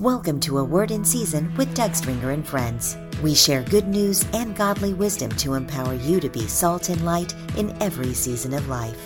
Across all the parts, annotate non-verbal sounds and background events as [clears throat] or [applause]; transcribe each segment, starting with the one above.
Welcome to A Word in Season with Doug Stringer and friends. We share good news and godly wisdom to empower you to be salt and light in every season of life.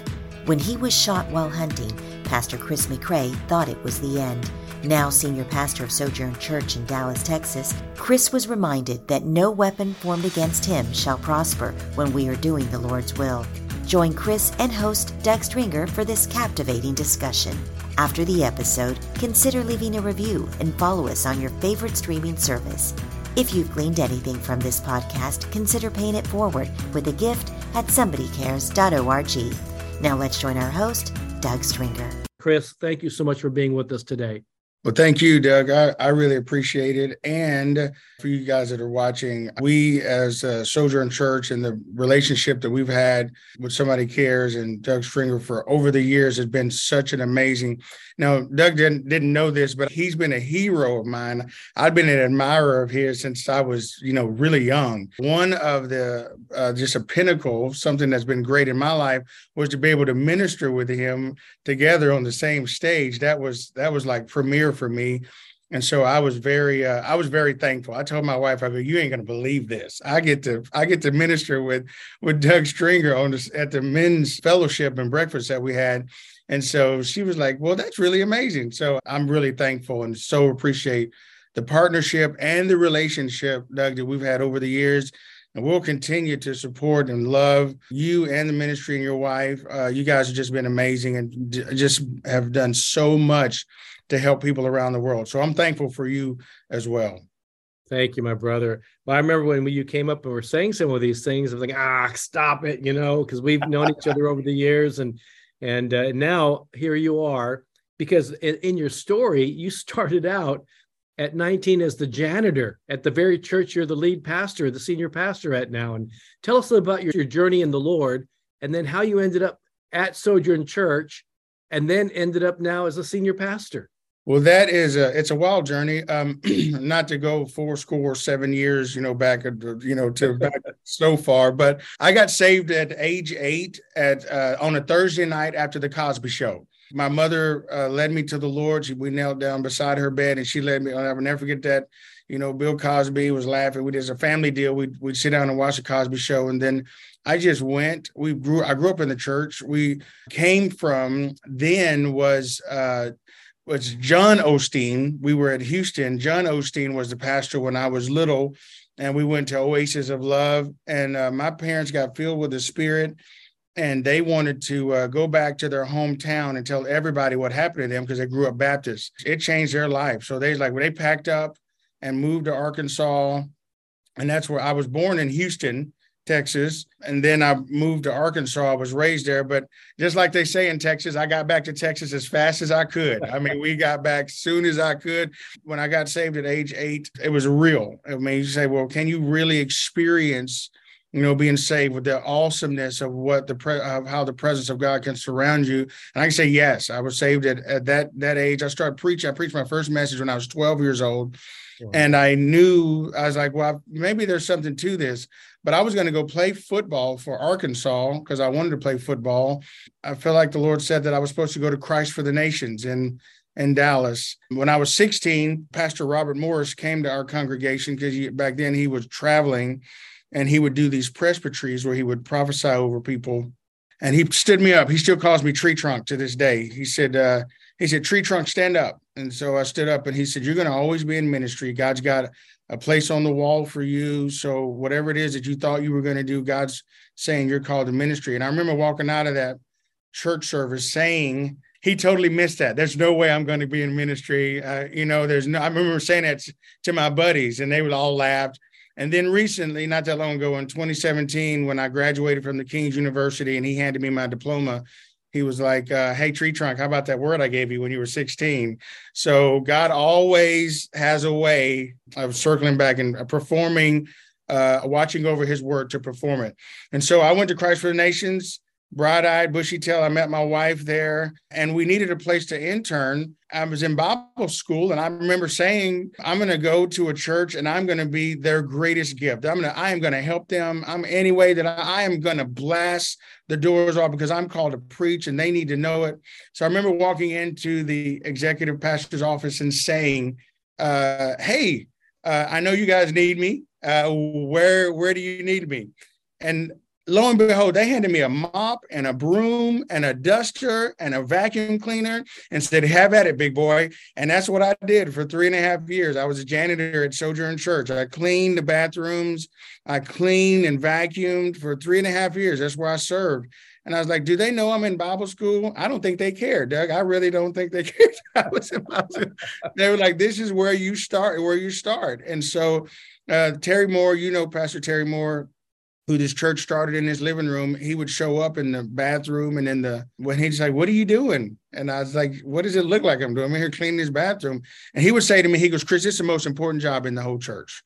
When he was shot while hunting, Pastor Chris McRae thought it was the end. Now senior pastor of Sojourn Church in Dallas, Texas, Chris was reminded that no weapon formed against him shall prosper when we are doing the Lord's will. Join Chris and host Doug Stringer for this captivating discussion. After the episode, consider leaving a review and follow us on your favorite streaming service. If you've gleaned anything from this podcast, consider paying it forward with a gift at somebodycares.org. Now let's join our host, Doug Stringer. Chris, thank you so much for being with us today. Well, thank you, Doug. I, I really appreciate it. And for you guys that are watching, we as a Sojourn Church and the relationship that we've had with Somebody Cares and Doug Stringer for over the years has been such an amazing. Now, Doug didn't didn't know this, but he's been a hero of mine. I've been an admirer of his since I was, you know, really young. One of the uh, just a pinnacle, something that's been great in my life, was to be able to minister with him together on the same stage. That was that was like premier for me. And so I was very, uh, I was very thankful. I told my wife, I go, you ain't gonna believe this. I get to, I get to minister with, with Doug Stringer on this at the men's fellowship and breakfast that we had. And so she was like, well, that's really amazing. So I'm really thankful and so appreciate the partnership and the relationship, Doug, that we've had over the years. And we'll continue to support and love you and the ministry and your wife. Uh, you guys have just been amazing and just have done so much to help people around the world. So I'm thankful for you as well. Thank you, my brother. Well, I remember when you came up and were saying some of these things, I was like, ah, stop it, you know, because we've known each other over the years, and and uh, now here you are. Because in, in your story, you started out at 19 as the janitor at the very church you're the lead pastor, the senior pastor at now. And tell us about your, your journey in the Lord, and then how you ended up at Sojourn Church, and then ended up now as a senior pastor. Well, that is a it's a wild journey. Um, [clears throat] not to go four score seven years, you know, back you know to [laughs] back so far, but I got saved at age eight at uh, on a Thursday night after the Cosby Show. My mother uh, led me to the Lord. She, we knelt down beside her bed, and she led me. I'll never forget that. You know, Bill Cosby was laughing. We did a family deal. We we'd sit down and watch the Cosby Show, and then I just went. We grew. I grew up in the church. We came from then was. Uh, was John Osteen. We were at Houston. John Osteen was the pastor when I was little, and we went to Oasis of Love. And uh, my parents got filled with the Spirit, and they wanted to uh, go back to their hometown and tell everybody what happened to them because they grew up Baptist. It changed their life. So they like they packed up and moved to Arkansas, and that's where I was born in Houston. Texas, and then I moved to Arkansas. I was raised there, but just like they say in Texas, I got back to Texas as fast as I could. I mean, we got back soon as I could. When I got saved at age eight, it was real. I mean, you say, well, can you really experience? You know, being saved with the awesomeness of what the pre- of how the presence of God can surround you. And I can say yes, I was saved at, at that that age. I started preaching. I preached my first message when I was 12 years old, and I knew I was like, well, maybe there's something to this. But I was going to go play football for Arkansas because I wanted to play football. I felt like the Lord said that I was supposed to go to Christ for the Nations in in Dallas. When I was 16, Pastor Robert Morris came to our congregation because back then he was traveling, and he would do these presbyteries where he would prophesy over people. And he stood me up. He still calls me Tree Trunk to this day. He said, uh, he said, Tree Trunk, stand up. And so I stood up and he said, You're going to always be in ministry. God's got a place on the wall for you. So whatever it is that you thought you were going to do, God's saying you're called to ministry. And I remember walking out of that church service saying, he totally missed that. There's no way I'm going to be in ministry. Uh, you know, there's no, I remember saying that to my buddies and they would all laughed. And then recently, not that long ago in 2017, when I graduated from the King's University and he handed me my diploma, he was like, uh, "Hey, tree trunk, how about that word I gave you when you were 16?" So God always has a way of circling back and performing, uh, watching over His word to perform it. And so I went to Christ for the Nations bright eyed, bushy tail. I met my wife there, and we needed a place to intern. I was in Bible school, and I remember saying, "I'm going to go to a church, and I'm going to be their greatest gift. I'm going to, I am going to help them. I'm any way that I, I am going to blast the doors off because I'm called to preach, and they need to know it." So I remember walking into the executive pastor's office and saying. uh, "Hey, uh, I know you guys need me. Uh, where where do you need me?" And lo and behold, they handed me a mop and a broom and a duster and a vacuum cleaner and said, Have at it, big boy. And that's what I did for three and a half years. I was a janitor at Sojourn Church. I cleaned the bathrooms, I cleaned and vacuumed for three and a half years. That's where I served. And I was like, do they know I'm in Bible school? I don't think they care, Doug. I really don't think they [laughs] care. I was in Bible school. They were like, this is where you start, where you start. And so uh, Terry Moore, you know, Pastor Terry Moore, who this church started in his living room, he would show up in the bathroom and in the when he'd say, What are you doing? And I was like, What does it look like I'm doing? I'm here cleaning his bathroom. And he would say to me, he goes, Chris, it's the most important job in the whole church.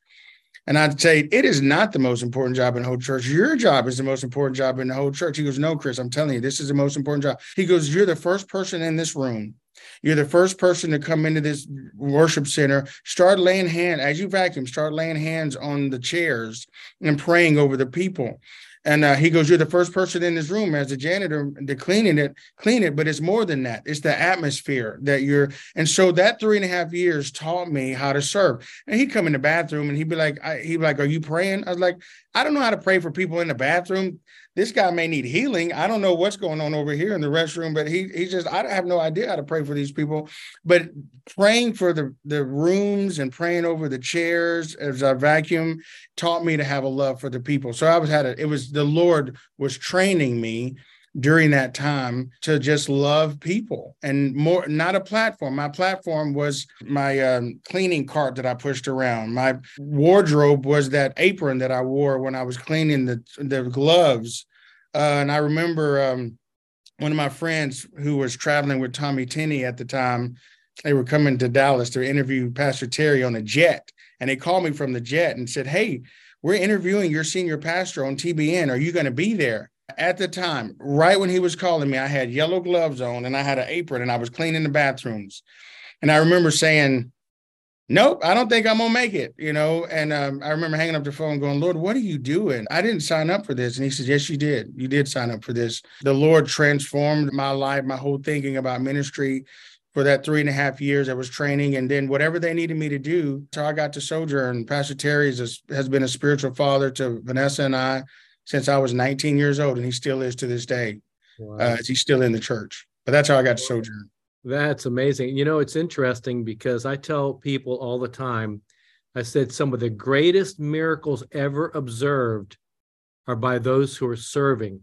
And I'd say, It is not the most important job in the whole church. Your job is the most important job in the whole church. He goes, No, Chris, I'm telling you, this is the most important job. He goes, You're the first person in this room you're the first person to come into this worship center. Start laying hand as you vacuum. Start laying hands on the chairs and praying over the people. And uh, he goes, "You're the first person in this room as a janitor to cleaning it, clean it. But it's more than that. It's the atmosphere that you're." And so that three and a half years taught me how to serve. And he'd come in the bathroom and he'd be like, I, "He'd be like, are you praying?" I was like, "I don't know how to pray for people in the bathroom this guy may need healing. I don't know what's going on over here in the restroom, but he he just I have no idea how to pray for these people. But praying for the the rooms and praying over the chairs as I vacuum taught me to have a love for the people. So I was had a, it was the Lord was training me during that time to just love people and more not a platform. My platform was my um, cleaning cart that i pushed around. My wardrobe was that apron that i wore when i was cleaning the the gloves. Uh, and i remember um, one of my friends who was traveling with tommy tenney at the time they were coming to dallas to interview pastor terry on a jet. And they called me from the jet and said hey we're interviewing your senior pastor on tbn are you going to be there at the time, right when he was calling me, I had yellow gloves on and I had an apron and I was cleaning the bathrooms. And I remember saying, Nope, I don't think I'm gonna make it, you know. And um, I remember hanging up the phone going, Lord, what are you doing? I didn't sign up for this. And he said, Yes, you did. You did sign up for this. The Lord transformed my life, my whole thinking about ministry for that three and a half years I was training. And then whatever they needed me to do. So I got to Sojourn. Pastor Terry has been a spiritual father to Vanessa and I since I was 19 years old, and he still is to this day. Wow. Uh, he's still in the church. But that's how I got to sojourn. That's amazing. You know, it's interesting because I tell people all the time, I said some of the greatest miracles ever observed are by those who are serving.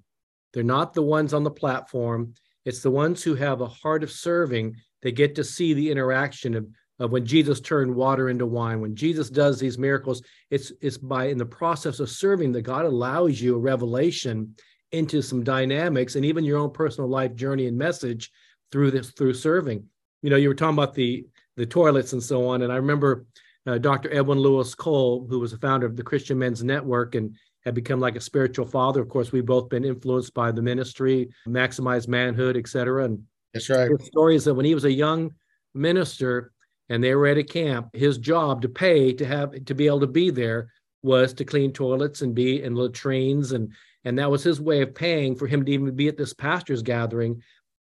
They're not the ones on the platform. It's the ones who have a heart of serving. They get to see the interaction of of when Jesus turned water into wine, when Jesus does these miracles, it's it's by in the process of serving that God allows you a revelation into some dynamics and even your own personal life journey and message through this through serving. You know, you were talking about the the toilets and so on, and I remember uh, Dr. Edwin Louis Cole, who was the founder of the Christian Men's Network and had become like a spiritual father. Of course, we've both been influenced by the ministry, Maximized Manhood, etc. And that's right. The story is that when he was a young minister, and they were at a camp. His job to pay to have to be able to be there was to clean toilets and be in latrines and and that was his way of paying for him to even be at this pastors gathering.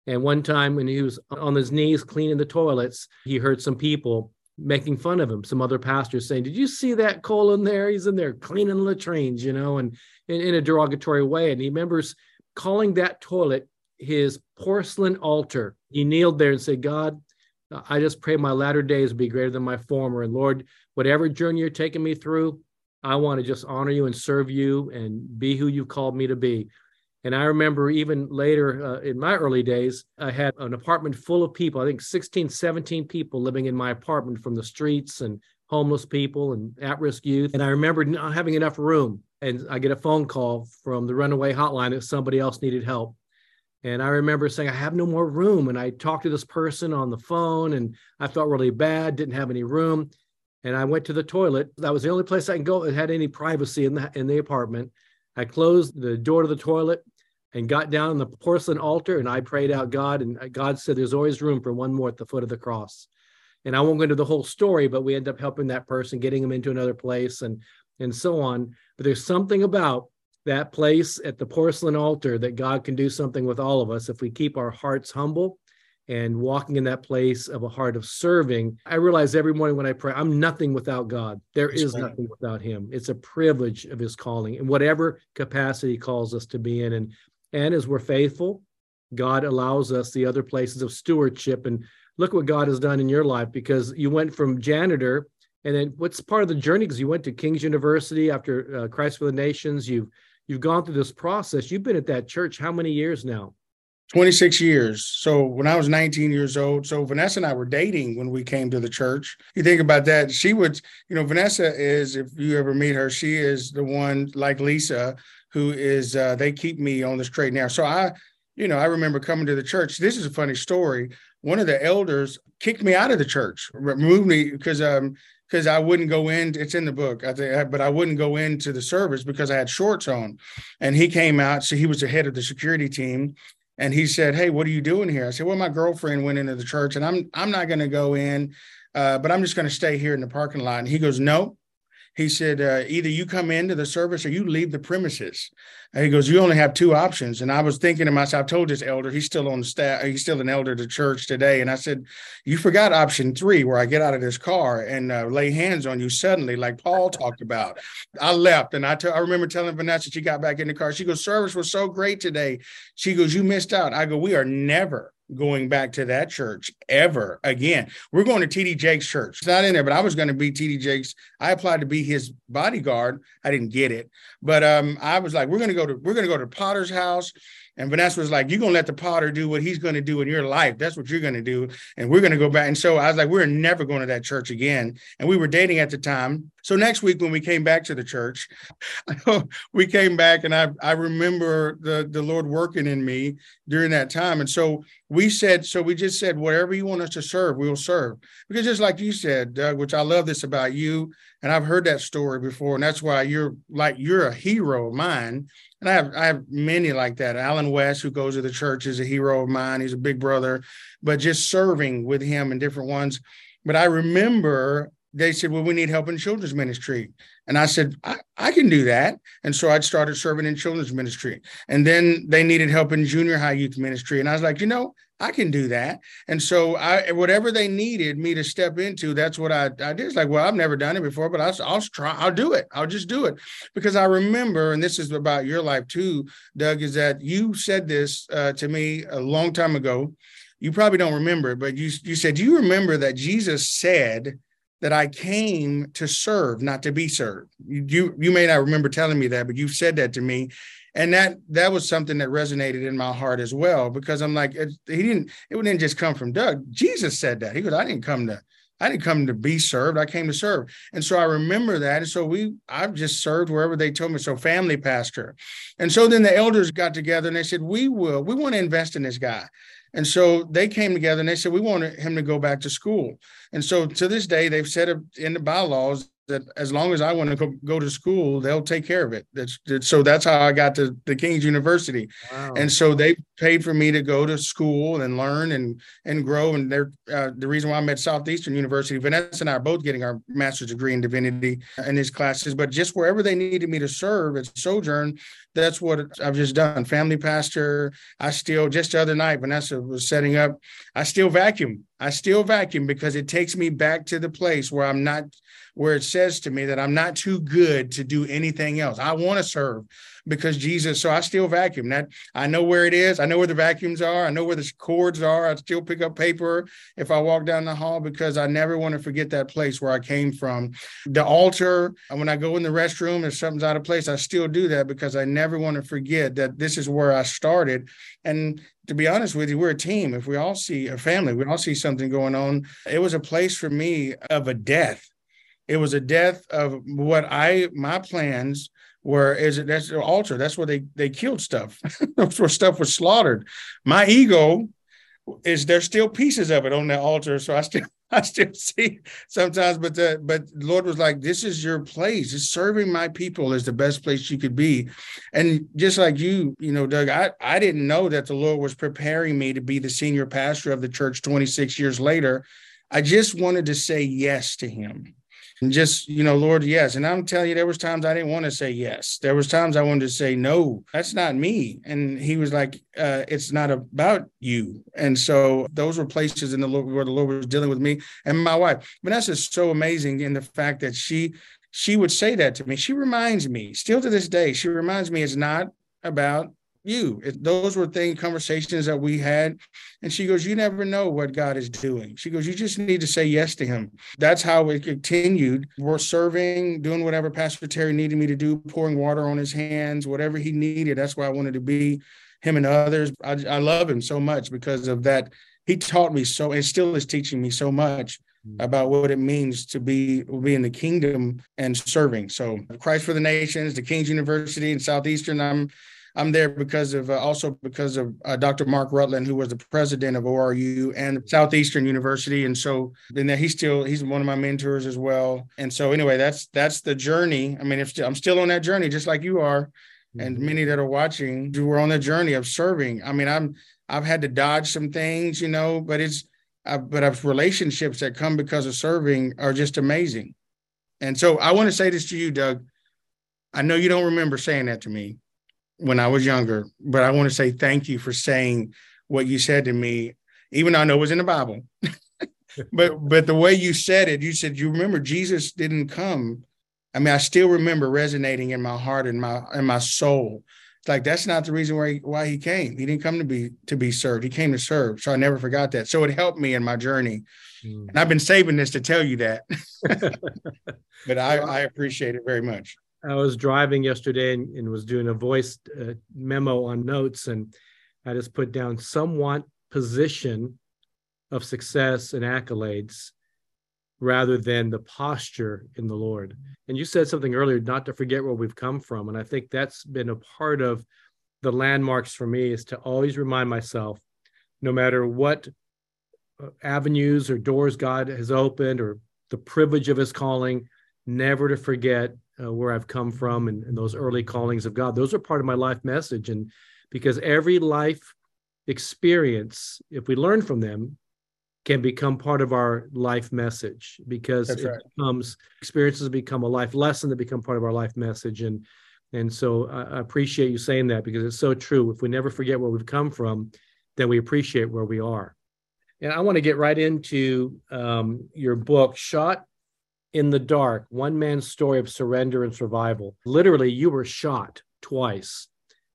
And one time when he was on his knees cleaning the toilets, he heard some people making fun of him. Some other pastors saying, "Did you see that Cole in there? He's in there cleaning latrines," you know, and in, in a derogatory way. And he remembers calling that toilet his porcelain altar. He kneeled there and said, "God, I just pray my latter days be greater than my former. And Lord, whatever journey you're taking me through, I want to just honor you and serve you and be who you called me to be. And I remember even later uh, in my early days, I had an apartment full of people, I think 16, 17 people living in my apartment from the streets and homeless people and at risk youth. And I remember not having enough room. And I get a phone call from the runaway hotline that somebody else needed help. And I remember saying, I have no more room. And I talked to this person on the phone and I felt really bad, didn't have any room. And I went to the toilet. That was the only place I can go that had any privacy in the, in the apartment. I closed the door to the toilet and got down on the porcelain altar and I prayed out God. And God said, There's always room for one more at the foot of the cross. And I won't go into the whole story, but we end up helping that person, getting them into another place and and so on. But there's something about that place at the porcelain altar that God can do something with all of us if we keep our hearts humble and walking in that place of a heart of serving. I realize every morning when I pray, I'm nothing without God. There That's is right. nothing without Him. It's a privilege of His calling in whatever capacity He calls us to be in. And and as we're faithful, God allows us the other places of stewardship. And look what God has done in your life because you went from janitor. And then what's part of the journey? Because you went to King's University after uh, Christ for the Nations. You've you've gone through this process. You've been at that church how many years now? 26 years. So when I was 19 years old, so Vanessa and I were dating when we came to the church. You think about that. She would, you know, Vanessa is, if you ever meet her, she is the one like Lisa who is, uh, they keep me on the straight now. So I, you know, I remember coming to the church. This is a funny story. One of the elders kicked me out of the church, removed me because um because I wouldn't go in. It's in the book, I think, but I wouldn't go into the service because I had shorts on. And he came out, so he was the head of the security team, and he said, "Hey, what are you doing here?" I said, "Well, my girlfriend went into the church, and I'm I'm not going to go in, uh, but I'm just going to stay here in the parking lot." And he goes, "No." He said, uh, "Either you come into the service or you leave the premises." And he goes, "You only have two options." And I was thinking to myself, I told this elder, he's still on the staff, he's still an elder to church today, and I said, "You forgot option three, where I get out of this car and uh, lay hands on you suddenly, like Paul talked about." I left, and I, t- I remember telling Vanessa, she got back in the car. She goes, "Service was so great today." She goes, "You missed out." I go, "We are never." Going back to that church ever again. We're going to TD Jakes' church. It's not in there, but I was going to be TD Jakes. I applied to be his bodyguard. I didn't get it, but um, I was like, we're going to go to we're going to go to Potter's house. And Vanessa was like, You're gonna let the potter do what he's gonna do in your life. That's what you're gonna do. And we're gonna go back. And so I was like, We're never going to that church again. And we were dating at the time. So next week when we came back to the church, [laughs] we came back and I I remember the the Lord working in me during that time. And so we said, so we just said, whatever you want us to serve, we'll serve. Because just like you said, Doug, which I love this about you, and I've heard that story before, and that's why you're like you're a hero of mine and I have I have many like that. Alan West, who goes to the church, is a hero of mine. He's a big brother, but just serving with him and different ones. But I remember they said, Well, we need help in children's ministry. And I said, I, I can do that. And so I started serving in children's ministry. And then they needed help in junior high youth ministry. And I was like, you know, I can do that. And so I whatever they needed me to step into, that's what I, I did. It's like, well, I've never done it before, but I'll, I'll try, I'll do it. I'll just do it. Because I remember, and this is about your life too, Doug, is that you said this uh, to me a long time ago. You probably don't remember, but you you said, Do you remember that Jesus said that I came to serve, not to be served. You, you, you may not remember telling me that, but you've said that to me. And that that was something that resonated in my heart as well, because I'm like, it, he didn't, it didn't just come from Doug. Jesus said that. He goes, I didn't come to, I didn't come to be served. I came to serve. And so I remember that. And so we, I've just served wherever they told me. So family pastor. And so then the elders got together and they said, we will, we want to invest in this guy. And so they came together and they said, we want him to go back to school. And so to this day, they've said in the bylaws that as long as I want to go, go to school, they'll take care of it. That's, so that's how I got to the King's University. Wow. And so they paid for me to go to school and learn and and grow. And they're uh, the reason why I'm at Southeastern University. Vanessa and I are both getting our master's degree in divinity in these classes. But just wherever they needed me to serve at Sojourn, that's what I've just done. Family pastor. I still just the other night, Vanessa was setting up. I still vacuum. I still vacuum because it takes me back to the place where I'm not, where it says to me that I'm not too good to do anything else. I want to serve because Jesus. So I still vacuum. That I know where it is. I know where the vacuums are. I know where the cords are. I still pick up paper if I walk down the hall because I never want to forget that place where I came from. The altar. And when I go in the restroom, if something's out of place, I still do that because I never want to forget that this is where I started. And to be honest with you, we're a team. If we all see a family, we all see something going on. It was a place for me of a death. It was a death of what I my plans where is it that's the altar. That's where they they killed stuff. [laughs] That's where stuff was slaughtered. My ego is there's still pieces of it on that altar so i still [laughs] i still see sometimes but the but lord was like this is your place. It's serving my people is the best place you could be. And just like you you know doug i i didn't know that the lord was preparing me to be the senior pastor of the church 26 years later. I just wanted to say yes to him and just you know lord yes. And i'm telling you there was times i didn't want to say yes. There was times i wanted to say no. That's not me. And he was like uh, it's not about you. And so those were places in the lord where the lord was dealing with me and my wife. Vanessa is so amazing in the fact that she she would say that to me. She reminds me still to this day she reminds me it's not about you. It, those were thing conversations that we had. And she goes, You never know what God is doing. She goes, You just need to say yes to him. That's how it continued. We're serving, doing whatever Pastor Terry needed me to do, pouring water on his hands, whatever he needed. That's where I wanted to be, him and others. I, I love him so much because of that. He taught me so and still is teaching me so much mm. about what it means to be be in the kingdom and serving. So Christ for the Nations, the King's University in Southeastern. I'm I'm there because of uh, also because of uh, Dr. Mark Rutland, who was the president of ORU and Southeastern University, and so then he's still he's one of my mentors as well. And so anyway, that's that's the journey. I mean, if I'm still on that journey, just like you are, and mm-hmm. many that are watching, we're on the journey of serving. I mean, I'm I've had to dodge some things, you know, but it's uh, but I've relationships that come because of serving are just amazing. And so I want to say this to you, Doug. I know you don't remember saying that to me, when I was younger, but I want to say thank you for saying what you said to me, even though I know it was in the Bible. [laughs] but but the way you said it, you said you remember Jesus didn't come. I mean, I still remember resonating in my heart and my in my soul. It's like that's not the reason why he, why he came. He didn't come to be to be served. He came to serve. So I never forgot that. So it helped me in my journey. Mm. And I've been saving this to tell you that. [laughs] [laughs] but I, I appreciate it very much. I was driving yesterday and, and was doing a voice uh, memo on notes, and I just put down somewhat position of success and accolades rather than the posture in the Lord. And you said something earlier, not to forget where we've come from. And I think that's been a part of the landmarks for me is to always remind myself, no matter what uh, avenues or doors God has opened or the privilege of his calling, never to forget uh, where I've come from and, and, those early callings of God. Those are part of my life message. And because every life experience, if we learn from them, can become part of our life message because That's it right. becomes experiences become a life lesson that become part of our life message. And and so I, I appreciate you saying that because it's so true. If we never forget where we've come from, then we appreciate where we are. And I want to get right into um, your book, Shot in the dark, one man's story of surrender and survival. Literally, you were shot twice.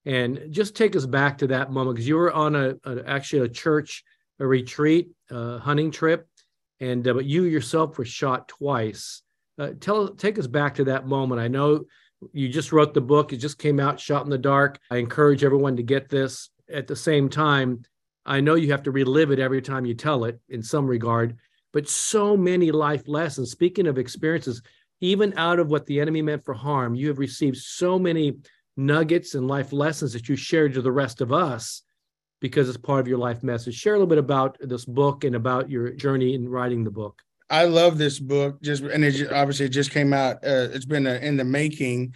And just take us back to that moment because you were on a, a, actually a church a retreat, a hunting trip, and uh, but you yourself were shot twice. Uh, tell take us back to that moment. I know you just wrote the book; it just came out, Shot in the Dark. I encourage everyone to get this. At the same time, I know you have to relive it every time you tell it in some regard but so many life lessons. Speaking of experiences, even out of what the enemy meant for harm, you have received so many nuggets and life lessons that you shared to the rest of us because it's part of your life message. Share a little bit about this book and about your journey in writing the book. I love this book. Just and it obviously it just came out. Uh, it's been uh, in the making.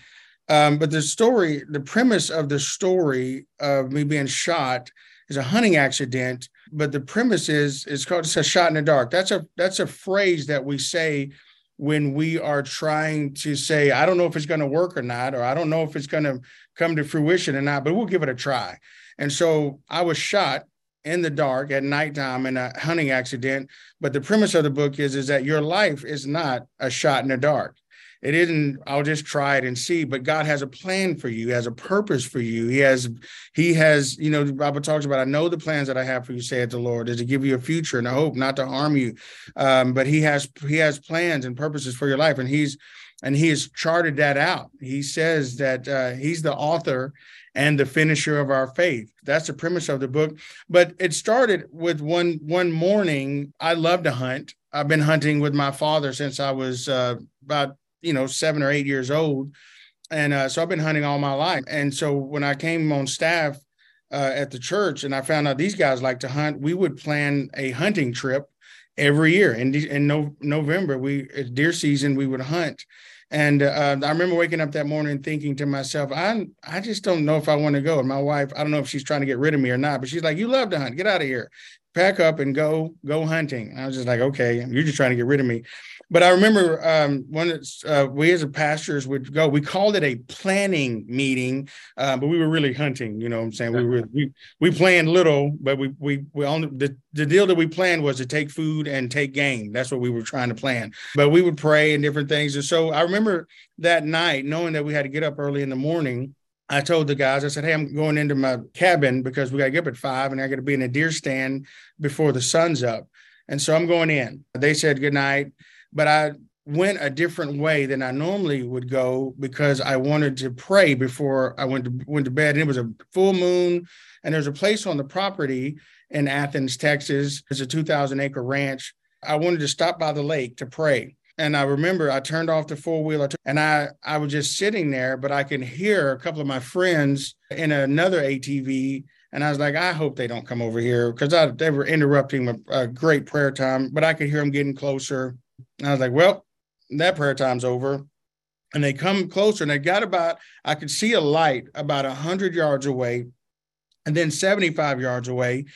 Um, but the story, the premise of the story of me being shot is a hunting accident but the premise is it's called it's a shot in the dark. That's a that's a phrase that we say when we are trying to say, I don't know if it's going to work or not, or I don't know if it's going to come to fruition or not, but we'll give it a try. And so I was shot in the dark at nighttime in a hunting accident. But the premise of the book is, is that your life is not a shot in the dark. It isn't, I'll just try it and see, but God has a plan for you, He has a purpose for you. He has, He has, you know, the Bible talks about, I know the plans that I have for you, saith the Lord, is to give you a future and a hope, not to harm you. Um, but He has, He has plans and purposes for your life. And He's, and He has charted that out. He says that uh, He's the author and the finisher of our faith. That's the premise of the book. But it started with one one morning. I love to hunt. I've been hunting with my father since I was uh, about you know, seven or eight years old. And uh, so I've been hunting all my life. And so when I came on staff uh, at the church and I found out these guys like to hunt, we would plan a hunting trip every year. In, in no, November, we deer season, we would hunt. And uh, I remember waking up that morning thinking to myself, I I just don't know if I want to go. And my wife, I don't know if she's trying to get rid of me or not, but she's like, "You love to hunt. Get out of here. Pack up and go go hunting." And I was just like, "Okay, you're just trying to get rid of me." But I remember um, when uh, we as a pastors would go, we called it a planning meeting, uh, but we were really hunting. You know what I'm saying? We were [laughs] we we planned little, but we we we only the, the deal that we planned was to take food and take game. That's what we were trying to plan. But we would pray and different things. And so I remember that night, knowing that we had to get up early in the morning. I told the guys, I said, Hey, I'm going into my cabin because we got to get up at five and I got to be in a deer stand before the sun's up. And so I'm going in. They said good night but I went a different way than I normally would go because I wanted to pray before I went to went to bed. And it was a full moon, and there's a place on the property in Athens, Texas. It's a 2,000 acre ranch. I wanted to stop by the lake to pray. And I remember I turned off the four wheeler and I, I was just sitting there, but I can hear a couple of my friends in another ATV. And I was like, I hope they don't come over here because they were interrupting a, a great prayer time, but I could hear them getting closer. And I was like, well, that prayer time's over. And they come closer and they got about, I could see a light about 100 yards away and then 75 yards away.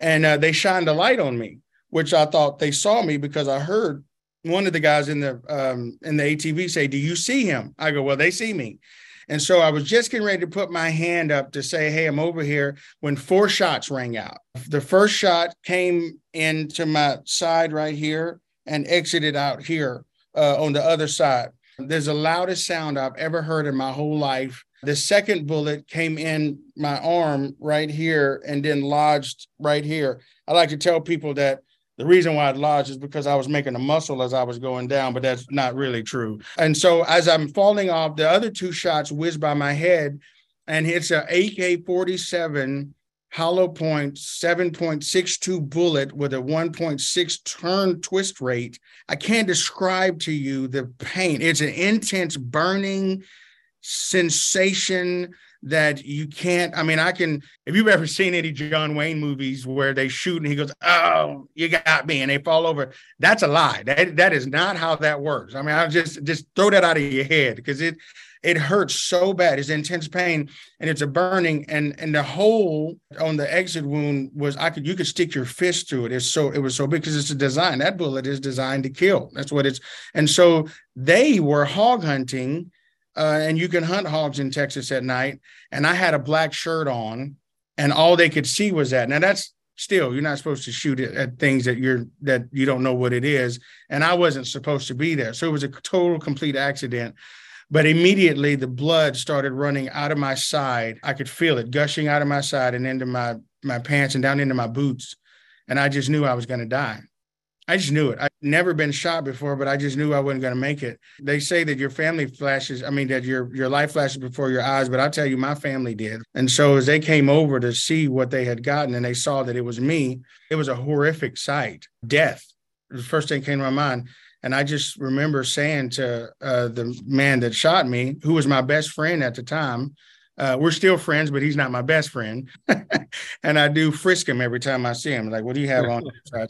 And uh, they shined a light on me, which I thought they saw me because I heard one of the guys in the um, in the ATV say, "Do you see him?" I go, "Well, they see me." And so I was just getting ready to put my hand up to say, Hey, I'm over here when four shots rang out. The first shot came into my side right here and exited out here uh, on the other side. There's the loudest sound I've ever heard in my whole life. The second bullet came in my arm right here and then lodged right here. I like to tell people that the reason why it lodged is because I was making a muscle as I was going down, but that's not really true. And so as I'm falling off, the other two shots whizzed by my head and it's a AK 47 hollow point 7.62 bullet with a 1.6 turn twist rate. I can't describe to you the pain. It's an intense burning sensation that you can't. I mean, I can, if you've ever seen any John Wayne movies where they shoot and he goes, Oh, you got me, and they fall over, that's a lie. That, that is not how that works. I mean, I just just throw that out of your head because it it hurts so bad. It's intense pain and it's a burning. And and the hole on the exit wound was I could you could stick your fist through it. It's so it was so big because it's a design. That bullet is designed to kill. That's what it's. And so they were hog hunting, uh, and you can hunt hogs in Texas at night. And I had a black shirt on, and all they could see was that. Now that's still you're not supposed to shoot at things that you're that you don't know what it is and i wasn't supposed to be there so it was a total complete accident but immediately the blood started running out of my side. I could feel it gushing out of my side and into my my pants and down into my boots. And I just knew I was going to die. I just knew it. I'd never been shot before, but I just knew I wasn't going to make it. They say that your family flashes, I mean, that your your life flashes before your eyes, but I tell you, my family did. And so as they came over to see what they had gotten and they saw that it was me, it was a horrific sight. Death. the first thing came to my mind. And I just remember saying to uh, the man that shot me, who was my best friend at the time, uh, we're still friends, but he's not my best friend. [laughs] and I do frisk him every time I see him. Like, what do you have on? [laughs] I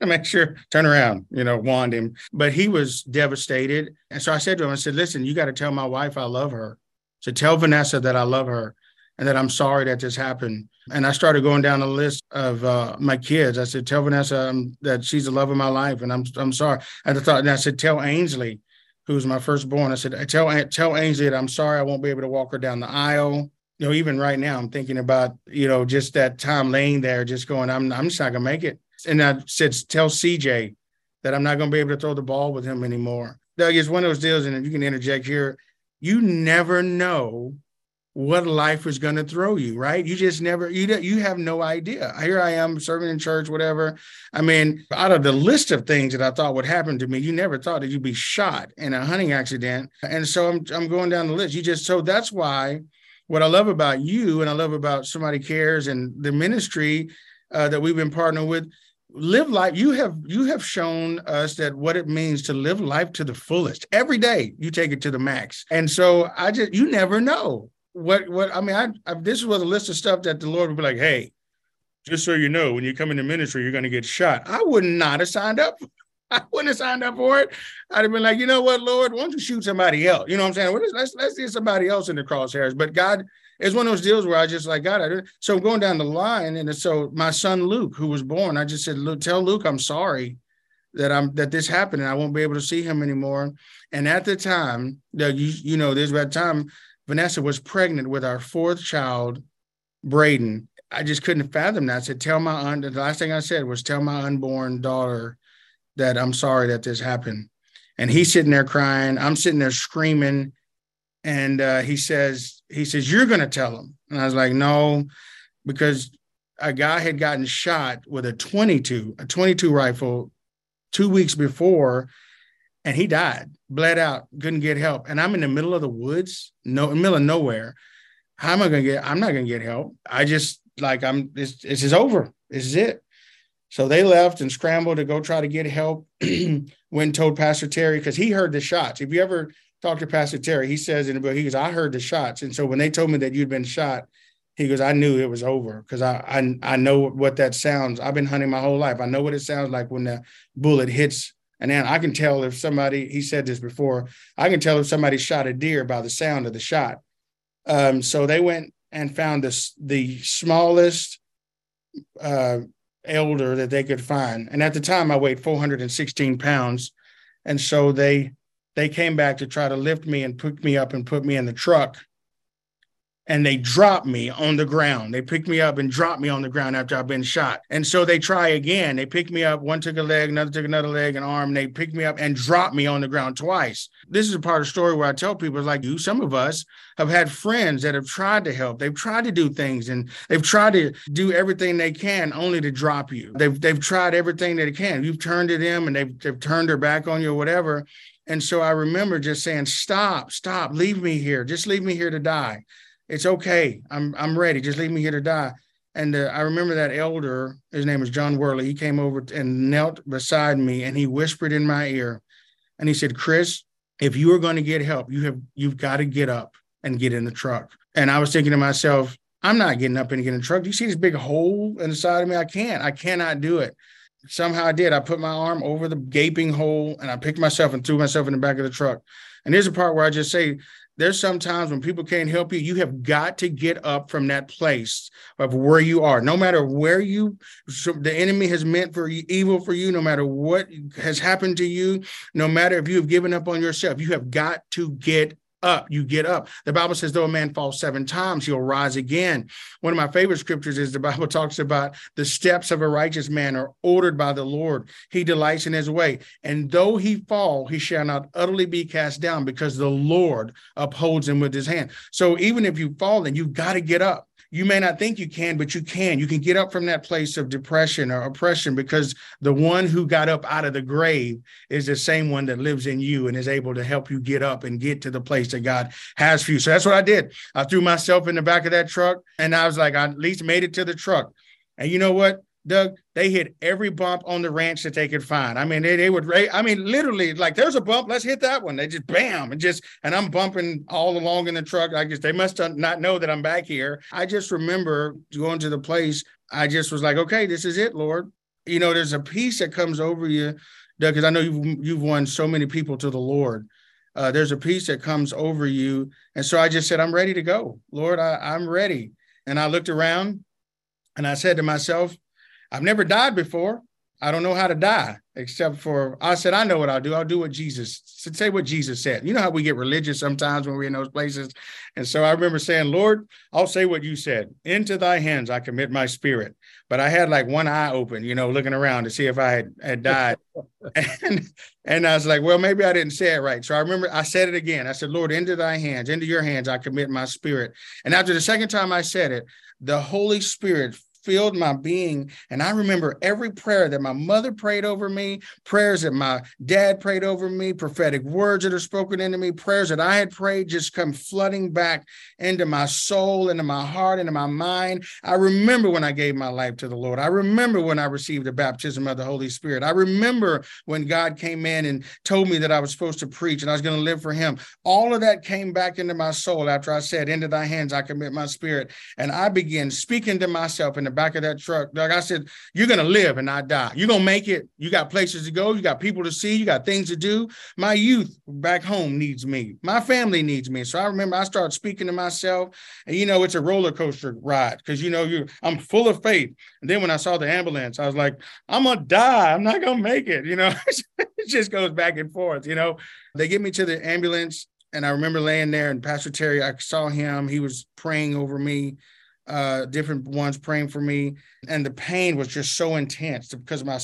[laughs] make sure, turn around, you know, wand him. But he was devastated. And so I said to him, I said, listen, you got to tell my wife I love her. So tell Vanessa that I love her and that I'm sorry that this happened. And I started going down the list of uh, my kids. I said, "Tell Vanessa um, that she's the love of my life, and I'm I'm sorry." And I thought, and I said, "Tell Ainsley, who's my firstborn." I said, "Tell Tell Ainsley that I'm sorry I won't be able to walk her down the aisle." You know, even right now, I'm thinking about you know just that time laying there, just going, "I'm I'm just not gonna make it." And I said, "Tell CJ that I'm not gonna be able to throw the ball with him anymore." Doug, it's one of those deals, and if you can interject here. You never know what life is going to throw you, right? You just never, you you have no idea. Here I am serving in church, whatever. I mean, out of the list of things that I thought would happen to me, you never thought that you'd be shot in a hunting accident. And so I'm, I'm going down the list. You just, so that's why what I love about you and I love about Somebody Cares and the ministry uh, that we've been partnering with, live life you have you have shown us that what it means to live life to the fullest every day you take it to the max and so i just you never know what what I mean, I, I, this was a list of stuff that the Lord would be like, hey, just so you know, when you come into ministry, you're going to get shot. I would not have signed up [laughs] I wouldn't have signed up for it. I'd have been like, you know what, Lord, why don't you shoot somebody else? You know what I'm saying? Let's let's, let's get somebody else in the crosshairs. But God, it's one of those deals where I just like God. I so going down the line, and so my son Luke, who was born, I just said, Luke, tell Luke I'm sorry that I'm that this happened, and I won't be able to see him anymore. And at the time, that you you know, there's that time Vanessa was pregnant with our fourth child, Braden. I just couldn't fathom that. I said, tell my aunt. The last thing I said was, tell my unborn daughter that I'm sorry that this happened. And he's sitting there crying. I'm sitting there screaming. And uh, he says, he says, you're going to tell him. And I was like, no, because a guy had gotten shot with a 22, a 22 rifle two weeks before, and he died, bled out, couldn't get help. And I'm in the middle of the woods, no, middle of nowhere. How am I to get, I'm not to get help. I just like, I'm, This just over. This is it. So they left and scrambled to go try to get help. [clears throat] when told Pastor Terry because he heard the shots. If you ever talk to Pastor Terry, he says in the book, he goes, I heard the shots. And so when they told me that you'd been shot, he goes, I knew it was over because I, I I know what that sounds. I've been hunting my whole life. I know what it sounds like when the bullet hits an then I can tell if somebody, he said this before, I can tell if somebody shot a deer by the sound of the shot. Um, so they went and found this the smallest uh, elder that they could find. And at the time, I weighed 416 pounds, and so they they came back to try to lift me and pick me up and put me in the truck and they drop me on the ground. They pick me up and drop me on the ground after I've been shot. And so they try again. They pick me up. One took a leg, another took another leg, an arm. They pick me up and drop me on the ground twice. This is a part of the story where I tell people, like you, some of us have had friends that have tried to help. They've tried to do things and they've tried to do everything they can only to drop you. They've they've tried everything that they can. You've turned to them and they've, they've turned their back on you or whatever. And so I remember just saying, stop, stop, leave me here. Just leave me here to die it's okay. I'm I'm ready. Just leave me here to die. And uh, I remember that elder, his name was John Worley. He came over and knelt beside me and he whispered in my ear and he said, Chris, if you are going to get help, you have you've got to get up and get in the truck. And I was thinking to myself, I'm not getting up and getting in the truck. Do you see this big hole in the side of me? I can't. I cannot do it. Somehow I did. I put my arm over the gaping hole and I picked myself and threw myself in the back of the truck. And here's a part where I just say there's sometimes when people can't help you, you have got to get up from that place of where you are. No matter where you, so the enemy has meant for you, evil for you, no matter what has happened to you, no matter if you have given up on yourself, you have got to get up, you get up. The Bible says, though a man falls seven times, he'll rise again. One of my favorite scriptures is the Bible [laughs] talks about the steps of a righteous man are ordered by the Lord. He delights in his way. And though he fall, he shall not utterly be cast down because the Lord upholds him with his hand. So even if you fall, then you've got to get up you may not think you can, but you can. You can get up from that place of depression or oppression because the one who got up out of the grave is the same one that lives in you and is able to help you get up and get to the place that God has for you. So that's what I did. I threw myself in the back of that truck and I was like, I at least made it to the truck. And you know what? Doug, they hit every bump on the ranch that they could find. I mean, they, they would, I mean, literally, like, there's a bump, let's hit that one. They just bam, and just, and I'm bumping all along in the truck. I guess they must not know that I'm back here. I just remember going to the place. I just was like, okay, this is it, Lord. You know, there's a peace that comes over you, Doug, because I know you've, you've won so many people to the Lord. Uh, there's a peace that comes over you. And so I just said, I'm ready to go. Lord, I, I'm ready. And I looked around and I said to myself, I've never died before. I don't know how to die, except for I said, I know what I'll do. I'll do what Jesus say what Jesus said. You know how we get religious sometimes when we're in those places. And so I remember saying, Lord, I'll say what you said. Into thy hands I commit my spirit. But I had like one eye open, you know, looking around to see if I had, had died. [laughs] and, and I was like, well, maybe I didn't say it right. So I remember I said it again. I said, Lord, into thy hands, into your hands I commit my spirit. And after the second time I said it, the Holy Spirit filled my being. And I remember every prayer that my mother prayed over me, prayers that my dad prayed over me, prophetic words that are spoken into me, prayers that I had prayed just come flooding back into my soul, into my heart, into my mind. I remember when I gave my life to the Lord. I remember when I received the baptism of the Holy Spirit. I remember when God came in and told me that I was supposed to preach and I was going to live for Him. All of that came back into my soul after I said, Into thy hands I commit my spirit. And I began speaking to myself in the back of that truck. Doug, I said, You're gonna live and not die. You're gonna make it. You got places to go, you got people to see, you got things to do. My youth back home needs me, my family needs me. So I remember I started speaking to myself, and you know, it's a roller coaster ride because you know, you I'm full of faith. And then when I saw the ambulance, I was like, I'm gonna die, I'm not gonna make it, [laughs] you know, it just goes back and forth, you know. They get me to the ambulance and I remember laying there and Pastor Terry, I saw him, he was praying over me, uh, different ones praying for me. And the pain was just so intense because my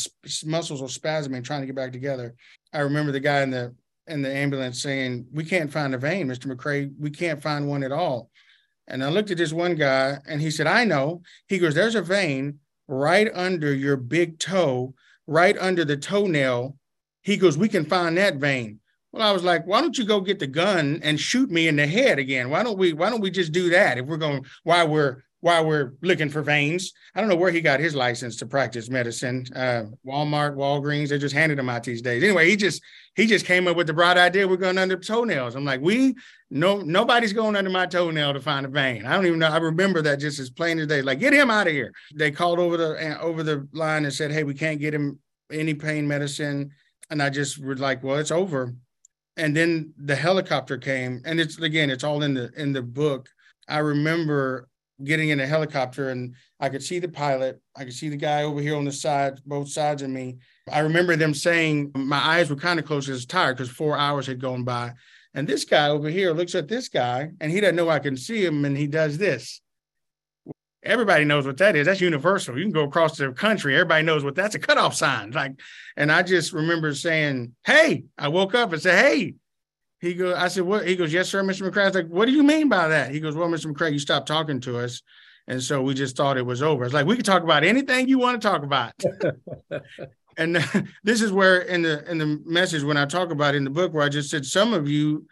muscles were spasming, trying to get back together. I remember the guy in the in the ambulance saying, We can't find a vein, Mr. McRae. We can't find one at all. And I looked at this one guy and he said, I know. He goes, There's a vein right under your big toe, right under the toenail. He goes, We can find that vein. Well, I was like, why don't you go get the gun and shoot me in the head again? Why don't we why don't we just do that if we're going while we're while we're looking for veins? I don't know where he got his license to practice medicine. Uh, Walmart, Walgreens, they just handed him out these days. Anyway, he just he just came up with the bright idea we're going under toenails. I'm like, we no nobody's going under my toenail to find a vein. I don't even know. I remember that just as plain as day. Like, get him out of here. They called over the over the line and said, hey, we can't get him any pain medicine. And I just was like, well, it's over and then the helicopter came and it's again it's all in the in the book i remember getting in a helicopter and i could see the pilot i could see the guy over here on the side both sides of me i remember them saying my eyes were kind of closed because tired because four hours had gone by and this guy over here looks at this guy and he doesn't know i can see him and he does this everybody knows what that is. That's universal. You can go across the country. Everybody knows what that's a cutoff sign. Like, and I just remember saying, Hey, I woke up and said, Hey, he goes, I said, what? He goes, yes, sir, Mr. McRae. I was like, what do you mean by that? He goes, well, Mr. McRae, you stopped talking to us. And so we just thought it was over. It's like, we can talk about anything you want to talk about. [laughs] and [laughs] this is where in the, in the message, when I talk about in the book, where I just said, some of you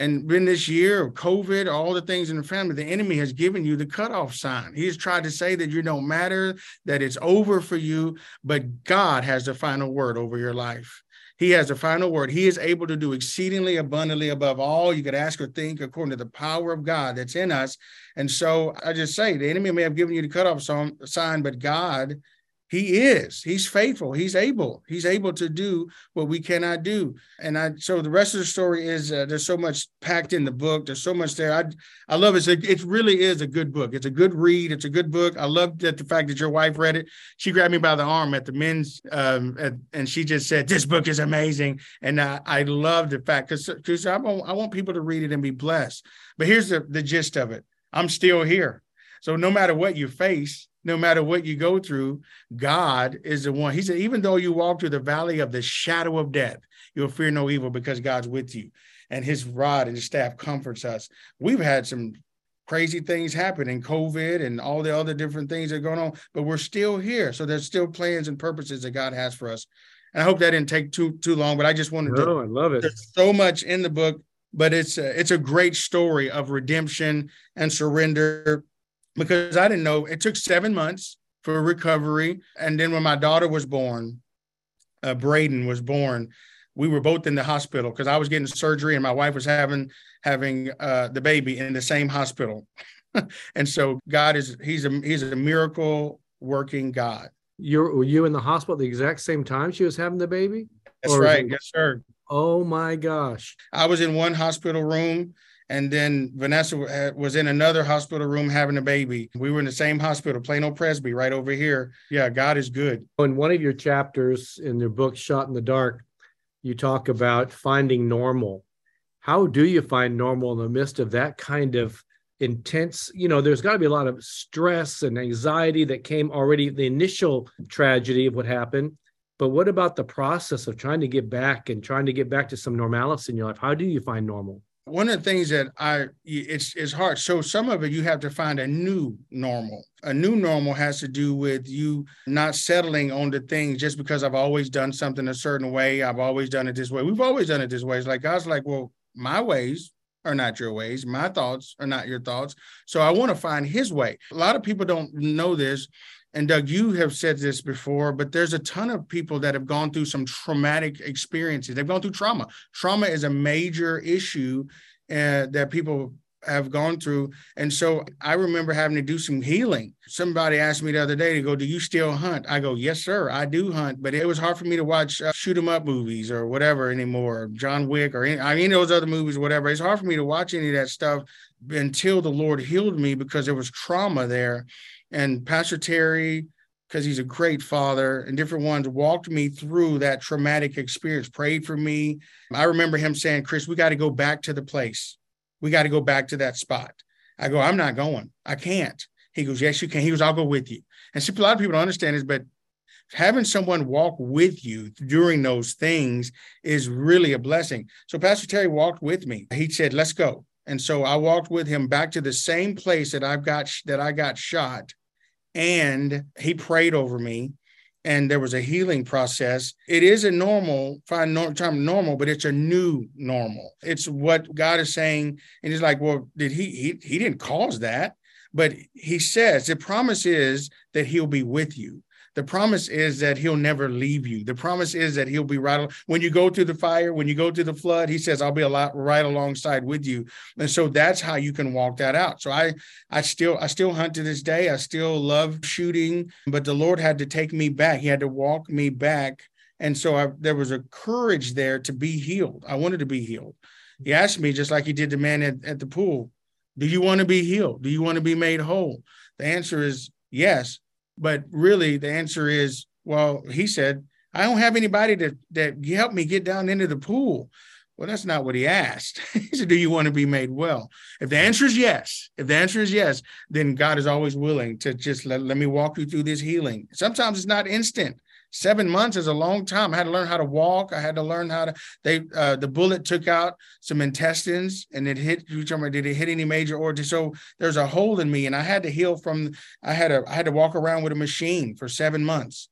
and been this year of COVID, all the things in the family, the enemy has given you the cutoff sign. He has tried to say that you don't matter, that it's over for you, but God has the final word over your life. He has the final word. He is able to do exceedingly abundantly above all you could ask or think according to the power of God that's in us. And so I just say the enemy may have given you the cutoff sign, but God he is. He's faithful. He's able. He's able to do what we cannot do. And i so the rest of the story is uh, there's so much packed in the book. There's so much there. I i love it. It really is a good book. It's a good read. It's a good book. I love that the fact that your wife read it. She grabbed me by the arm at the men's um, at, and she just said this book is amazing. And i i love the fact because because I want, I want people to read it and be blessed. But here's the the gist of it. I'm still here. So no matter what you face no matter what you go through, God is the one. He said, even though you walk through the valley of the shadow of death, you'll fear no evil because God's with you. And his rod and his staff comforts us. We've had some crazy things happen in COVID and all the other different things that are going on, but we're still here. So there's still plans and purposes that God has for us. And I hope that didn't take too too long, but I just wanted no, to. I love it. There's so much in the book, but it's a, it's a great story of redemption and surrender because I didn't know it took seven months for recovery. And then when my daughter was born, uh, Braden was born, we were both in the hospital because I was getting surgery and my wife was having having uh, the baby in the same hospital. [laughs] and so God is he's a he's a miracle working God. You're were you in the hospital at the exact same time she was having the baby? That's or right. It, yes, sir. Oh my gosh. I was in one hospital room and then Vanessa was in another hospital room having a baby. We were in the same hospital, Plano Presby, right over here. Yeah, God is good. In one of your chapters in your book, Shot in the Dark, you talk about finding normal. How do you find normal in the midst of that kind of intense? You know, there's got to be a lot of stress and anxiety that came already, the initial tragedy of what happened. But what about the process of trying to get back and trying to get back to some normalcy in your life? How do you find normal? One of the things that I it's it's hard. So some of it you have to find a new normal. A new normal has to do with you not settling on the things just because I've always done something a certain way. I've always done it this way. We've always done it this way. It's like God's like, well, my ways are not your ways. My thoughts are not your thoughts. So I want to find his way. A lot of people don't know this and Doug, you have said this before, but there's a ton of people that have gone through some traumatic experiences. They've gone through trauma. Trauma is a major issue uh, that people have gone through. And so I remember having to do some healing. Somebody asked me the other day to go, Do you still hunt? I go, Yes, sir, I do hunt. But it was hard for me to watch uh, shoot 'em up movies or whatever anymore, John Wick or any, I mean, those other movies, whatever. It's hard for me to watch any of that stuff until the Lord healed me because there was trauma there. And Pastor Terry, because he's a great father and different ones walked me through that traumatic experience, prayed for me. I remember him saying, Chris, we got to go back to the place. We got to go back to that spot. I go, I'm not going. I can't. He goes, Yes, you can. He goes, I'll go with you. And see, a lot of people don't understand this, but having someone walk with you during those things is really a blessing. So Pastor Terry walked with me. He said, Let's go. And so I walked with him back to the same place that I've got that I got shot and he prayed over me and there was a healing process. It is a normal, fine term normal, but it's a new normal. It's what God is saying. And he's like, well, did he, he, he didn't cause that, but he says the promise is that he'll be with you. The promise is that he'll never leave you. The promise is that he'll be right when you go through the fire, when you go through the flood. He says, "I'll be a lot right alongside with you." And so that's how you can walk that out. So I, I still, I still hunt to this day. I still love shooting, but the Lord had to take me back. He had to walk me back, and so I, there was a courage there to be healed. I wanted to be healed. He asked me just like he did the man at, at the pool, "Do you want to be healed? Do you want to be made whole?" The answer is yes but really, the answer is, well, he said, I don't have anybody to that help me get down into the pool. Well, that's not what he asked. [laughs] he said, Do you want to be made well? If the answer is yes, if the answer is yes, then God is always willing to just let, let me walk you through this healing. Sometimes it's not instant seven months is a long time. I had to learn how to walk. I had to learn how to. They uh, the bullet took out some intestines, and it hit. You did it hit any major organs? So there's a hole in me, and I had to heal from. I had to. I had to walk around with a machine for seven months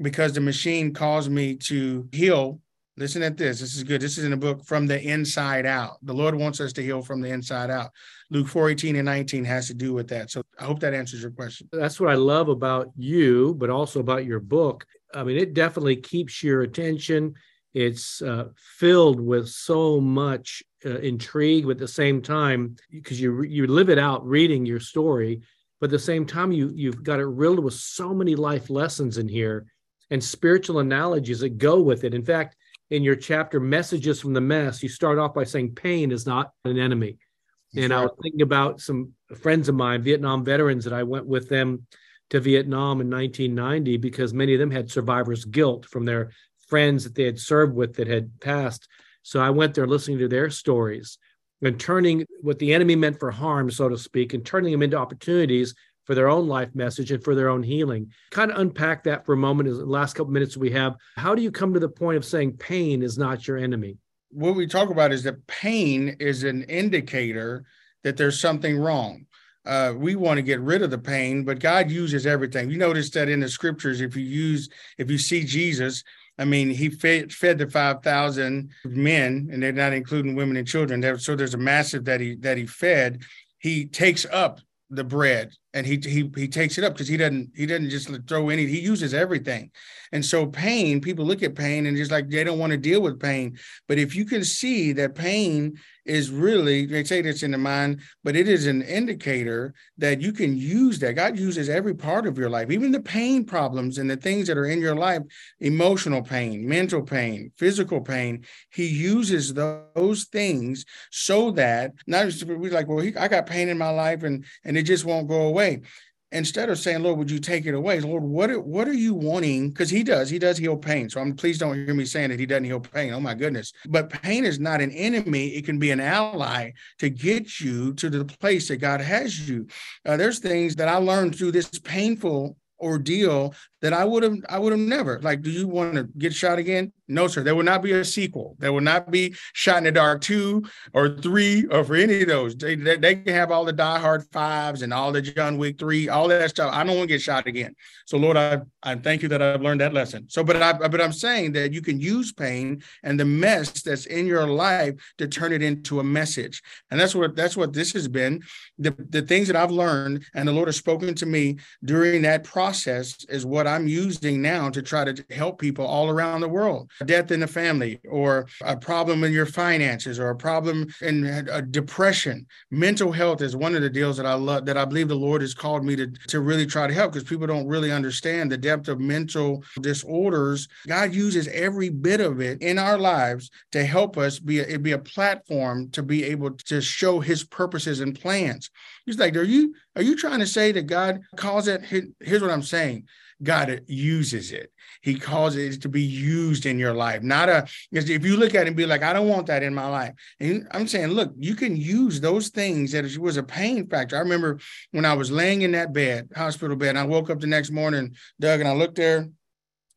because the machine caused me to heal. Listen at this. This is good. This is in the book from the inside out. The Lord wants us to heal from the inside out. Luke 4 18 and 19 has to do with that. So I hope that answers your question. That's what I love about you, but also about your book I mean, it definitely keeps your attention. It's uh, filled with so much uh, intrigue, but at the same time, because you you live it out reading your story, but at the same time, you you've got it riddled with so many life lessons in here and spiritual analogies that go with it. In fact, in your chapter "Messages from the Mess," you start off by saying pain is not an enemy. and I was thinking about some friends of mine, Vietnam veterans, that I went with them to Vietnam in 1990 because many of them had survivor's guilt from their friends that they had served with that had passed. So I went there listening to their stories and turning what the enemy meant for harm, so to speak, and turning them into opportunities for their own life message and for their own healing. Kind of unpack that for a moment in the last couple minutes we have. How do you come to the point of saying pain is not your enemy? What we talk about is that pain is an indicator that there's something wrong uh, we want to get rid of the pain, but God uses everything. You notice that in the scriptures, if you use, if you see Jesus, I mean, he fed, fed the five thousand men, and they're not including women and children. So there's a massive that he that he fed. He takes up the bread and he he he takes it up because he doesn't he doesn't just throw any he uses everything. And so pain people look at pain and just like they don't want to deal with pain. But if you can see that pain is really they say this in the mind but it is an indicator that you can use that. God uses every part of your life even the pain problems and the things that are in your life emotional pain mental pain physical pain. He uses those things so that not just we like well he, i got pain in my life and and it just won't go away away. Instead of saying, Lord, would you take it away? Lord, what are, what are you wanting? Because he does, he does heal pain. So I'm please don't hear me saying that he doesn't heal pain. Oh my goodness. But pain is not an enemy. It can be an ally to get you to the place that God has you. Uh, there's things that I learned through this painful ordeal that I would have I would have never like do you want to get shot again? No sir. There will not be a sequel. There will not be shot in the dark 2 or 3 or for any of those. They, they, they can have all the die hard 5s and all the John Wick 3 all that stuff. I don't want to get shot again. So Lord I I thank you that I've learned that lesson. So but I but I'm saying that you can use pain and the mess that's in your life to turn it into a message. And that's what that's what this has been. The the things that I've learned and the Lord has spoken to me during that process is what I'm using now to try to help people all around the world. Death in the family, or a problem in your finances, or a problem in a depression. Mental health is one of the deals that I love, that I believe the Lord has called me to, to really try to help because people don't really understand the depth of mental disorders. God uses every bit of it in our lives to help us be a, it be a platform to be able to show his purposes and plans. He's like, are you are you trying to say that God calls it? Here's what I'm saying. God uses it. He calls it to be used in your life. Not a if you look at it and be like, I don't want that in my life. And I'm saying, look, you can use those things that was a pain factor. I remember when I was laying in that bed, hospital bed, and I woke up the next morning, Doug, and I looked there,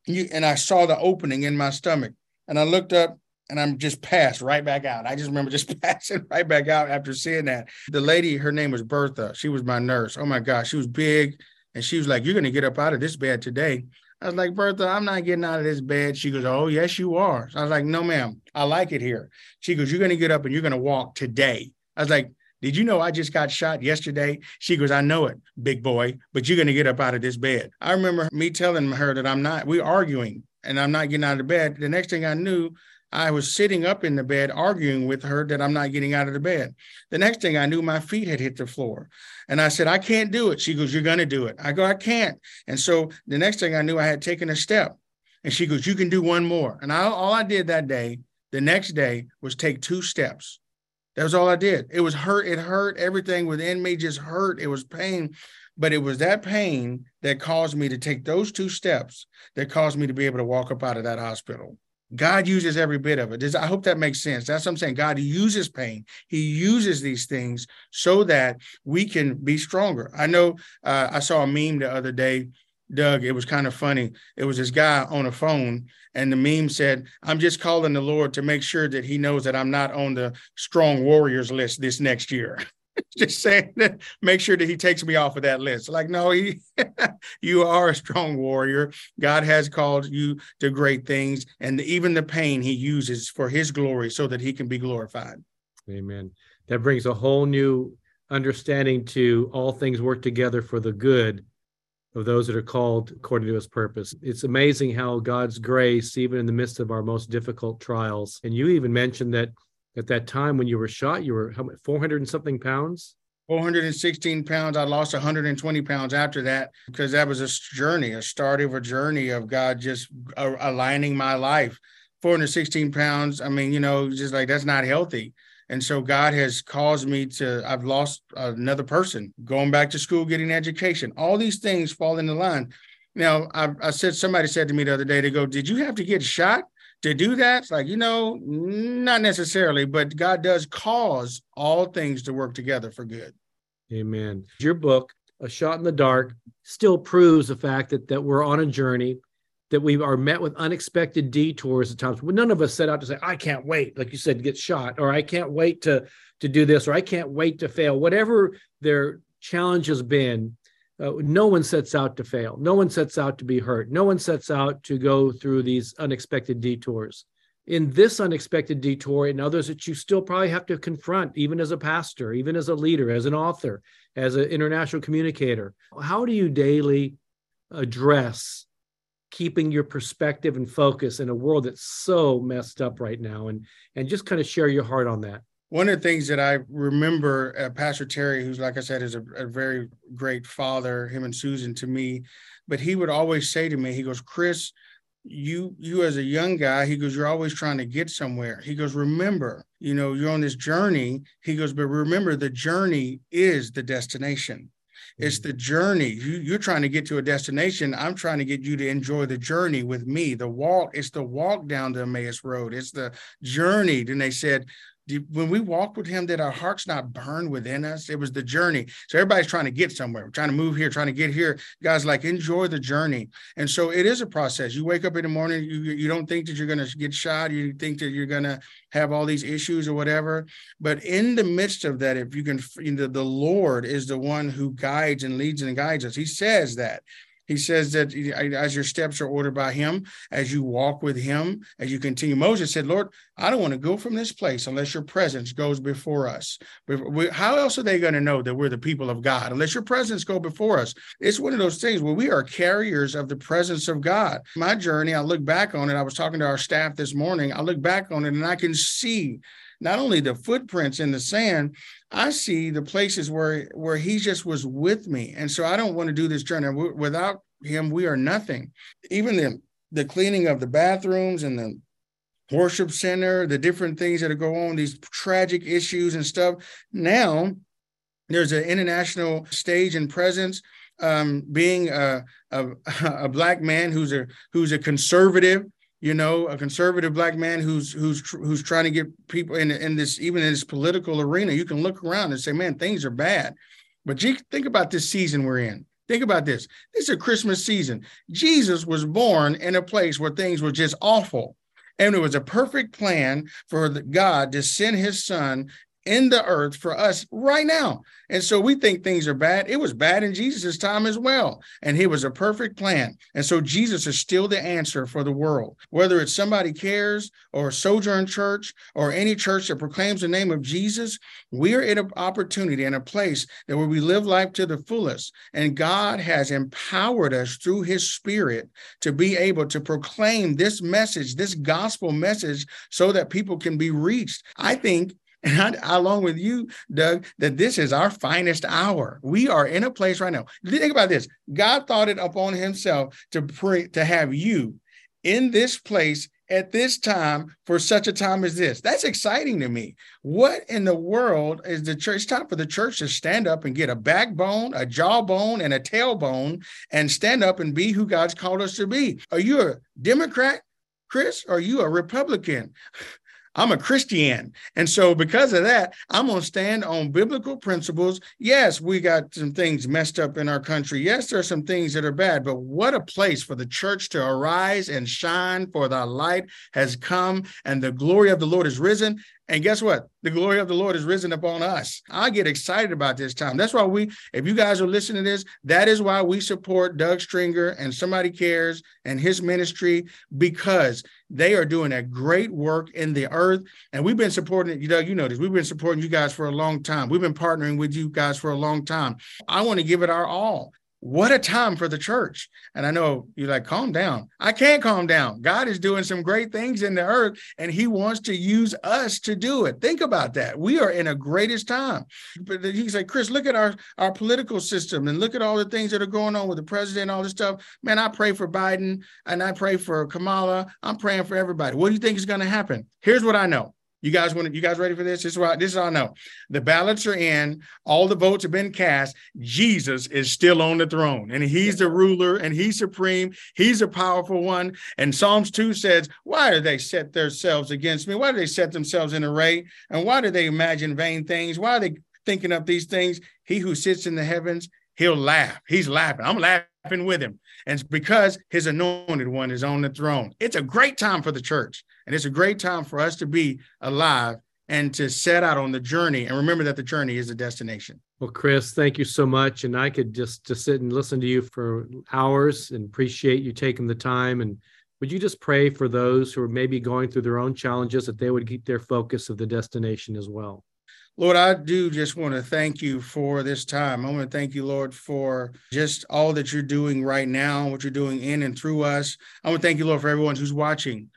and I saw the opening in my stomach, and I looked up and I'm just passed right back out. I just remember just [laughs] passing right back out after seeing that. The lady, her name was Bertha. She was my nurse. Oh my gosh, she was big. And she was like, You're going to get up out of this bed today. I was like, Bertha, I'm not getting out of this bed. She goes, Oh, yes, you are. So I was like, No, ma'am, I like it here. She goes, You're going to get up and you're going to walk today. I was like, did you know I just got shot yesterday? She goes, I know it, big boy, but you're going to get up out of this bed. I remember me telling her that I'm not, we're arguing and I'm not getting out of bed. The next thing I knew, I was sitting up in the bed arguing with her that I'm not getting out of the bed. The next thing I knew, my feet had hit the floor. And I said, I can't do it. She goes, You're going to do it. I go, I can't. And so the next thing I knew, I had taken a step. And she goes, You can do one more. And I, all I did that day, the next day, was take two steps. That was all I did. It was hurt. It hurt. Everything within me just hurt. It was pain. But it was that pain that caused me to take those two steps that caused me to be able to walk up out of that hospital. God uses every bit of it. I hope that makes sense. That's what I'm saying. God uses pain. He uses these things so that we can be stronger. I know uh, I saw a meme the other day, Doug. It was kind of funny. It was this guy on a phone, and the meme said, I'm just calling the Lord to make sure that he knows that I'm not on the strong warriors list this next year. [laughs] [laughs] just saying that. Make sure that he takes me off of that list. Like no he [laughs] you are a strong warrior. God has called you to great things and even the pain he uses for his glory so that he can be glorified. Amen. That brings a whole new understanding to all things work together for the good of those that are called according to his purpose. It's amazing how God's grace, even in the midst of our most difficult trials, and you even mentioned that at that time when you were shot, you were how much, 400 and something pounds? 416 pounds. I lost 120 pounds after that because that was a journey, a start of a journey of God just uh, aligning my life. 416 pounds. I mean, you know, just like that's not healthy. And so God has caused me to, I've lost another person, going back to school, getting education. All these things fall into line. Now, I, I said, somebody said to me the other day, they go, Did you have to get shot? To do that, It's like, you know, not necessarily, but God does cause all things to work together for good. Amen. Your book, A Shot in the Dark, still proves the fact that, that we're on a journey, that we are met with unexpected detours at times. None of us set out to say, I can't wait, like you said, to get shot, or I can't wait to, to do this, or I can't wait to fail. Whatever their challenge has been, uh, no one sets out to fail. No one sets out to be hurt. No one sets out to go through these unexpected detours. In this unexpected detour and others that you still probably have to confront, even as a pastor, even as a leader, as an author, as an international communicator, how do you daily address keeping your perspective and focus in a world that's so messed up right now? And and just kind of share your heart on that one of the things that I remember, uh, Pastor Terry, who's like I said, is a, a, very great father, him and Susan to me, but he would always say to me, he goes, Chris, you you as a young guy, he goes, you're always trying to get somewhere. He goes, remember, you know, you're on this journey. He goes, but remember, the journey is the destination. It's mm-hmm. the journey. You, you're trying to get to a destination. I'm trying to get you to enjoy the journey with me. The walk, it's the walk down the Emmaus Road. It's the journey. Then they said, when we walk with him, did our hearts not burn within us? It was the journey. So everybody's trying to get somewhere, trying to move here, trying to get here. Guys, like enjoy the journey. And so it is a process. You wake up in the morning, you, you don't think that you're going to get shot. You think that you're going to have all these issues or whatever. But in the midst of that, if you can, you know, the Lord is the one who guides and leads and guides us. He says that He says that as your steps are ordered by him, as you walk with him, as you continue. Moses said, Lord, I don't want to go from this place unless your presence goes before us. How else are they going to know that we're the people of God? Unless your presence go before us. It's one of those things where we are carriers of the presence of God. My journey, I look back on it. I was talking to our staff this morning. I look back on it and I can see not only the footprints in the sand, I see the places where where he just was with me. And so I don't want to do this journey without him. We are nothing. Even the the cleaning of the bathrooms and the worship center, the different things that going on, these tragic issues and stuff. Now there's an international stage and presence. Um, being a, a, [laughs] a black man who's a who's a conservative you know, a conservative black man who's who's who's trying to get people in in this even in this political arena. You can look around and say, man, things are bad. But think about this season we're in. Think about this. This is a Christmas season. Jesus was born in a place where things were just awful. And it was a perfect plan for God to send his son in the earth for us right now. And so we think things are bad. It was bad in Jesus' time as well. And he was a perfect plan. And so Jesus is still the answer for the world. Whether it's somebody cares or Sojourn Church or any church that proclaims the name of Jesus, we are in an opportunity and a place that where we live life to the fullest. And God has empowered us through his spirit to be able to proclaim this message, this gospel message, so that people can be reached. I think and I, along with you, Doug, that this is our finest hour. We are in a place right now. Think about this. God thought it upon himself to pray to have you in this place at this time for such a time as this. That's exciting to me. What in the world is the church? It's time for the church to stand up and get a backbone, a jawbone, and a tailbone and stand up and be who God's called us to be. Are you a Democrat, Chris? Are you a Republican? I'm a Christian. And so, because of that, I'm going to stand on biblical principles. Yes, we got some things messed up in our country. Yes, there are some things that are bad, but what a place for the church to arise and shine, for the light has come and the glory of the Lord is risen. And guess what? The glory of the Lord is risen upon us. I get excited about this time. That's why we, if you guys are listening to this, that is why we support Doug Stringer and Somebody Cares and his ministry because they are doing a great work in the earth. And we've been supporting it. Doug, you know this. We've been supporting you guys for a long time. We've been partnering with you guys for a long time. I want to give it our all what a time for the church. And I know you're like, calm down. I can't calm down. God is doing some great things in the earth and he wants to use us to do it. Think about that. We are in a greatest time. But he's like, Chris, look at our, our political system and look at all the things that are going on with the president, and all this stuff. Man, I pray for Biden and I pray for Kamala. I'm praying for everybody. What do you think is going to happen? Here's what I know. You guys want you guys ready for this? This is what this is all I know. The ballots are in, all the votes have been cast. Jesus is still on the throne, and he's the ruler and he's supreme. He's a powerful one. And Psalms 2 says, Why do they set themselves against me? Why do they set themselves in array? And why do they imagine vain things? Why are they thinking of these things? He who sits in the heavens, he'll laugh. He's laughing. I'm laughing with him. And it's because his anointed one is on the throne. It's a great time for the church. And it's a great time for us to be alive and to set out on the journey and remember that the journey is a destination. Well, Chris, thank you so much. And I could just to sit and listen to you for hours and appreciate you taking the time. And would you just pray for those who are maybe going through their own challenges that they would keep their focus of the destination as well? Lord, I do just want to thank you for this time. I want to thank you, Lord, for just all that you're doing right now, what you're doing in and through us. I want to thank you, Lord, for everyone who's watching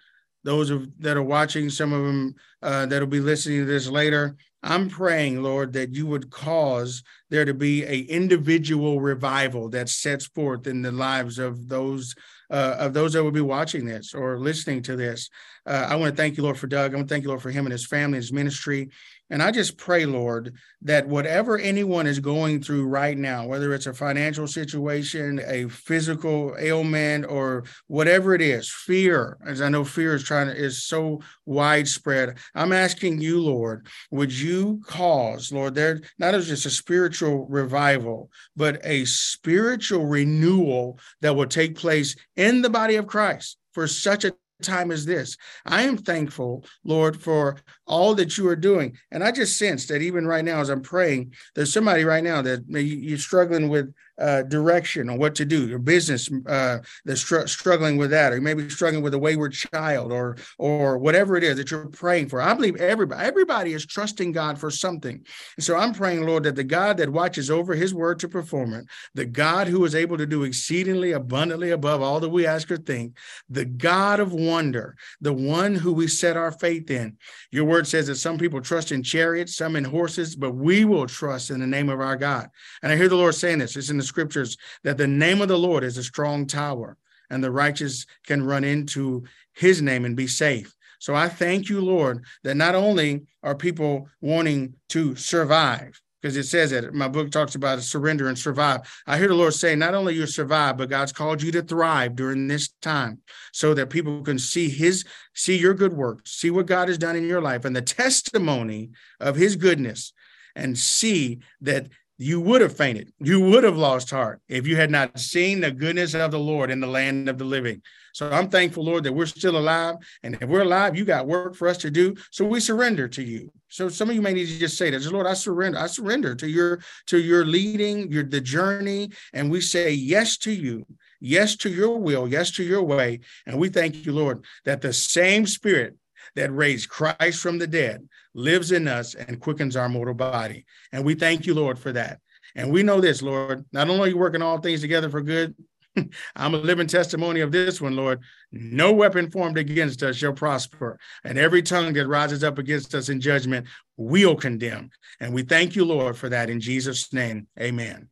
those that are watching, some of them uh, that'll be listening to this later. I'm praying, Lord, that you would cause there to be a individual revival that sets forth in the lives of those uh, of those that will be watching this or listening to this. Uh, I want to thank you, Lord, for Doug. I want to thank you, Lord, for him and his family, his ministry. And I just pray, Lord, that whatever anyone is going through right now, whether it's a financial situation, a physical ailment, or whatever it is, fear, as I know fear is trying to is so widespread. I'm asking you, Lord, would you cause, Lord, there not as just a spiritual revival, but a spiritual renewal that will take place in the body of Christ for such a time as this. I am thankful, Lord, for all that you are doing. And I just sense that even right now, as I'm praying, there's somebody right now that you're struggling with uh, direction on what to do. Your business uh, that's str- struggling with that, or maybe struggling with a wayward child, or or whatever it is that you're praying for. I believe everybody everybody is trusting God for something. And so I'm praying, Lord, that the God that watches over His word to perform it, the God who is able to do exceedingly abundantly above all that we ask or think, the God of wonder, the one who we set our faith in. Your word says that some people trust in chariots, some in horses, but we will trust in the name of our God. And I hear the Lord saying this. It's in the scriptures that the name of the Lord is a strong tower, and the righteous can run into his name and be safe. So I thank you, Lord, that not only are people wanting to survive, because it says that my book talks about surrender and survive. I hear the Lord say, not only you survive, but God's called you to thrive during this time so that people can see his, see your good work, see what God has done in your life and the testimony of his goodness and see that you would have fainted. You would have lost heart if you had not seen the goodness of the Lord in the land of the living. So I'm thankful, Lord, that we're still alive. And if we're alive, you got work for us to do. So we surrender to you. So some of you may need to just say that, Lord, I surrender. I surrender to your to your leading, your the journey, and we say yes to you. Yes to your will, yes to your way. And we thank you, Lord, that the same spirit that raised Christ from the dead lives in us and quickens our mortal body. And we thank you, Lord, for that. And we know this, Lord, not only are you working all things together for good, [laughs] I'm a living testimony of this one, Lord. No weapon formed against us shall prosper, and every tongue that rises up against us in judgment we will condemn. And we thank you, Lord, for that in Jesus' name. Amen.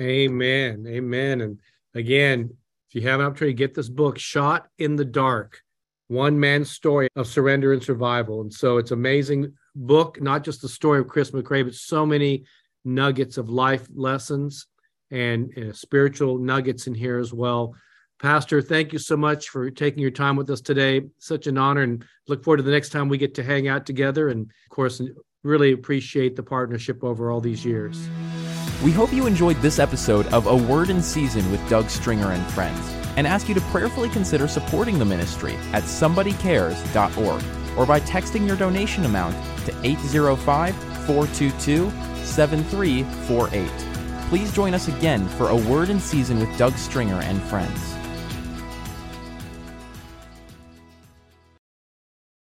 Amen. Amen. And again, if you have an opportunity, get this book, Shot in the Dark one man's story of surrender and survival. And so it's amazing book, not just the story of Chris McRae, but so many nuggets of life lessons and uh, spiritual nuggets in here as well. Pastor, thank you so much for taking your time with us today. Such an honor and look forward to the next time we get to hang out together. And of course, really appreciate the partnership over all these years. We hope you enjoyed this episode of A Word in Season with Doug Stringer and Friends and ask you to prayerfully consider supporting the ministry at somebodycares.org or by texting your donation amount to 805 422 7348. Please join us again for A Word in Season with Doug Stringer and Friends.